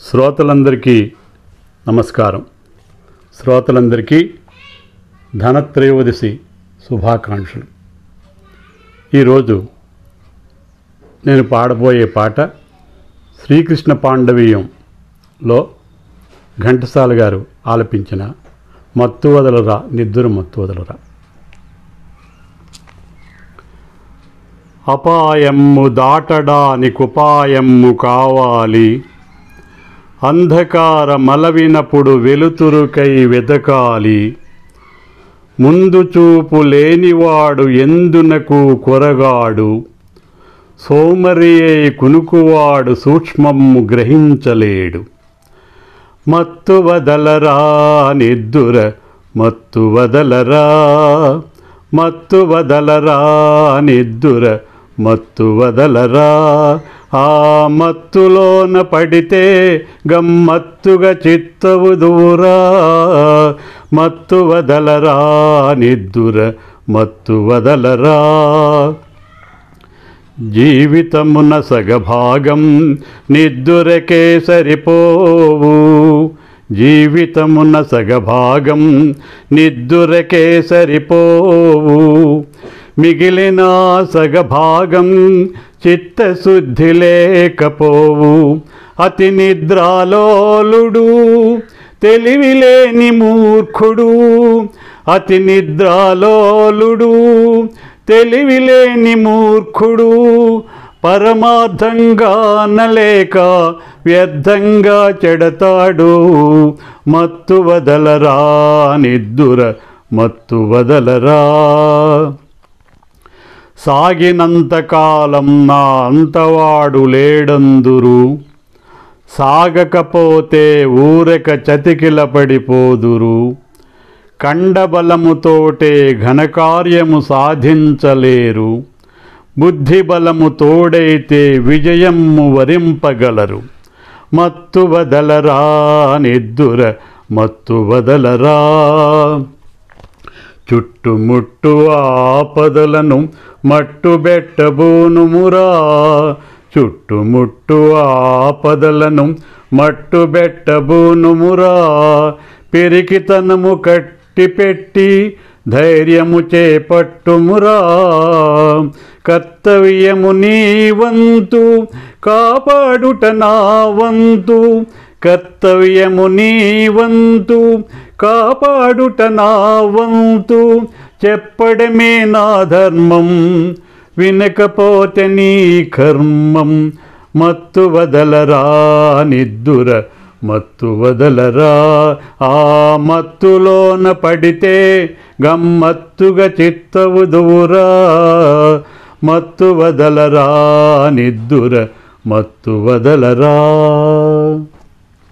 శ్రోతలందరికీ నమస్కారం. శ్రోతలందరికీ ధనత్రయోదశి శుభాకాంక్షలు. ఈరోజు నేను పాడబోయే పాట శ్రీకృష్ణ పాండవీయంలో ఘంటసాల గారు ఆలపించిన మత్తు వదలరా నిద్దురు మత్తు వదలరా. అపాయమ్ము దాటడానికుపాయమ్ము కావాలి. అంధకార మలవినప్పుడు వెలుతురుకై వెదకాలి. ముందు చూపు లేనివాడు ఎందునకు కొరగాడు? సోమరి అయి కునుకువాడు సూక్ష్మము గ్రహించలేడు. మత్తు వదలరా నిద్దుర మత్తు వదలరా మత్తు వదలరా నిద్దుర మత్తు వదలరా ఆ మత్తులోన పడితే గమ్మత్తుగా చిత్తవు దూరా. మత్తు వదలరా నిద్దుర మత్తు వదలరా. జీవితమున సగభాగం నిద్దురకే సరిపోవు. జీవితమున సగభాగం నిద్దురకే సరిపోవు. మిగిలిన సగభాగం చిత్తశుద్ధి లేకపోవు. అతి నిద్రాలోలుడు తెలివిలేని మూర్ఖుడు. అతి నిద్రాలోలుడు తెలివిలేని మూర్ఖుడు. పరమార్థంగా అనలేక వ్యర్థంగా చెడతాడు. మత్తు వదలరా నిద్దుర మత్తు వదలరా సాగినంతకాలం నా అంతవాడు లేడందురు. సాగకపోతే ఊరక చతికిల పడిపోదురు కండబలముతోటే ఘనకార్యము సాధించలేరు. బుద్ధిబలము తోడైతే విజయము వరింపగలరు. మత్తు వదలరా నిద్దుర మత్తు వదలరా. చుట్టుముట్టు ఆపదలను మట్టుబెట్టబోనుమురా చుట్టుముట్టు ఆపదలను మట్టుబెట్టబోనుమురా పెరికితనము కట్టిపెట్టి ధైర్యము చేపట్టుమురా కర్తవ్యము నీ వంతు కాపాడుట నా వంతు. కర్తవ్యము నీ వంతు కాపాడుట నా వంతు. చెప్పడమే నా ధర్మం. వినకపోతే నీ కర్మం. మత్తు వదలరా నిద్దుర మత్తు వదలరా. ఆ మత్తులోన పడితే గమ్మత్తుగా చిత్తవు దూరా. మత్తు వదలరా నిద్దుర మత్తు వదలరా.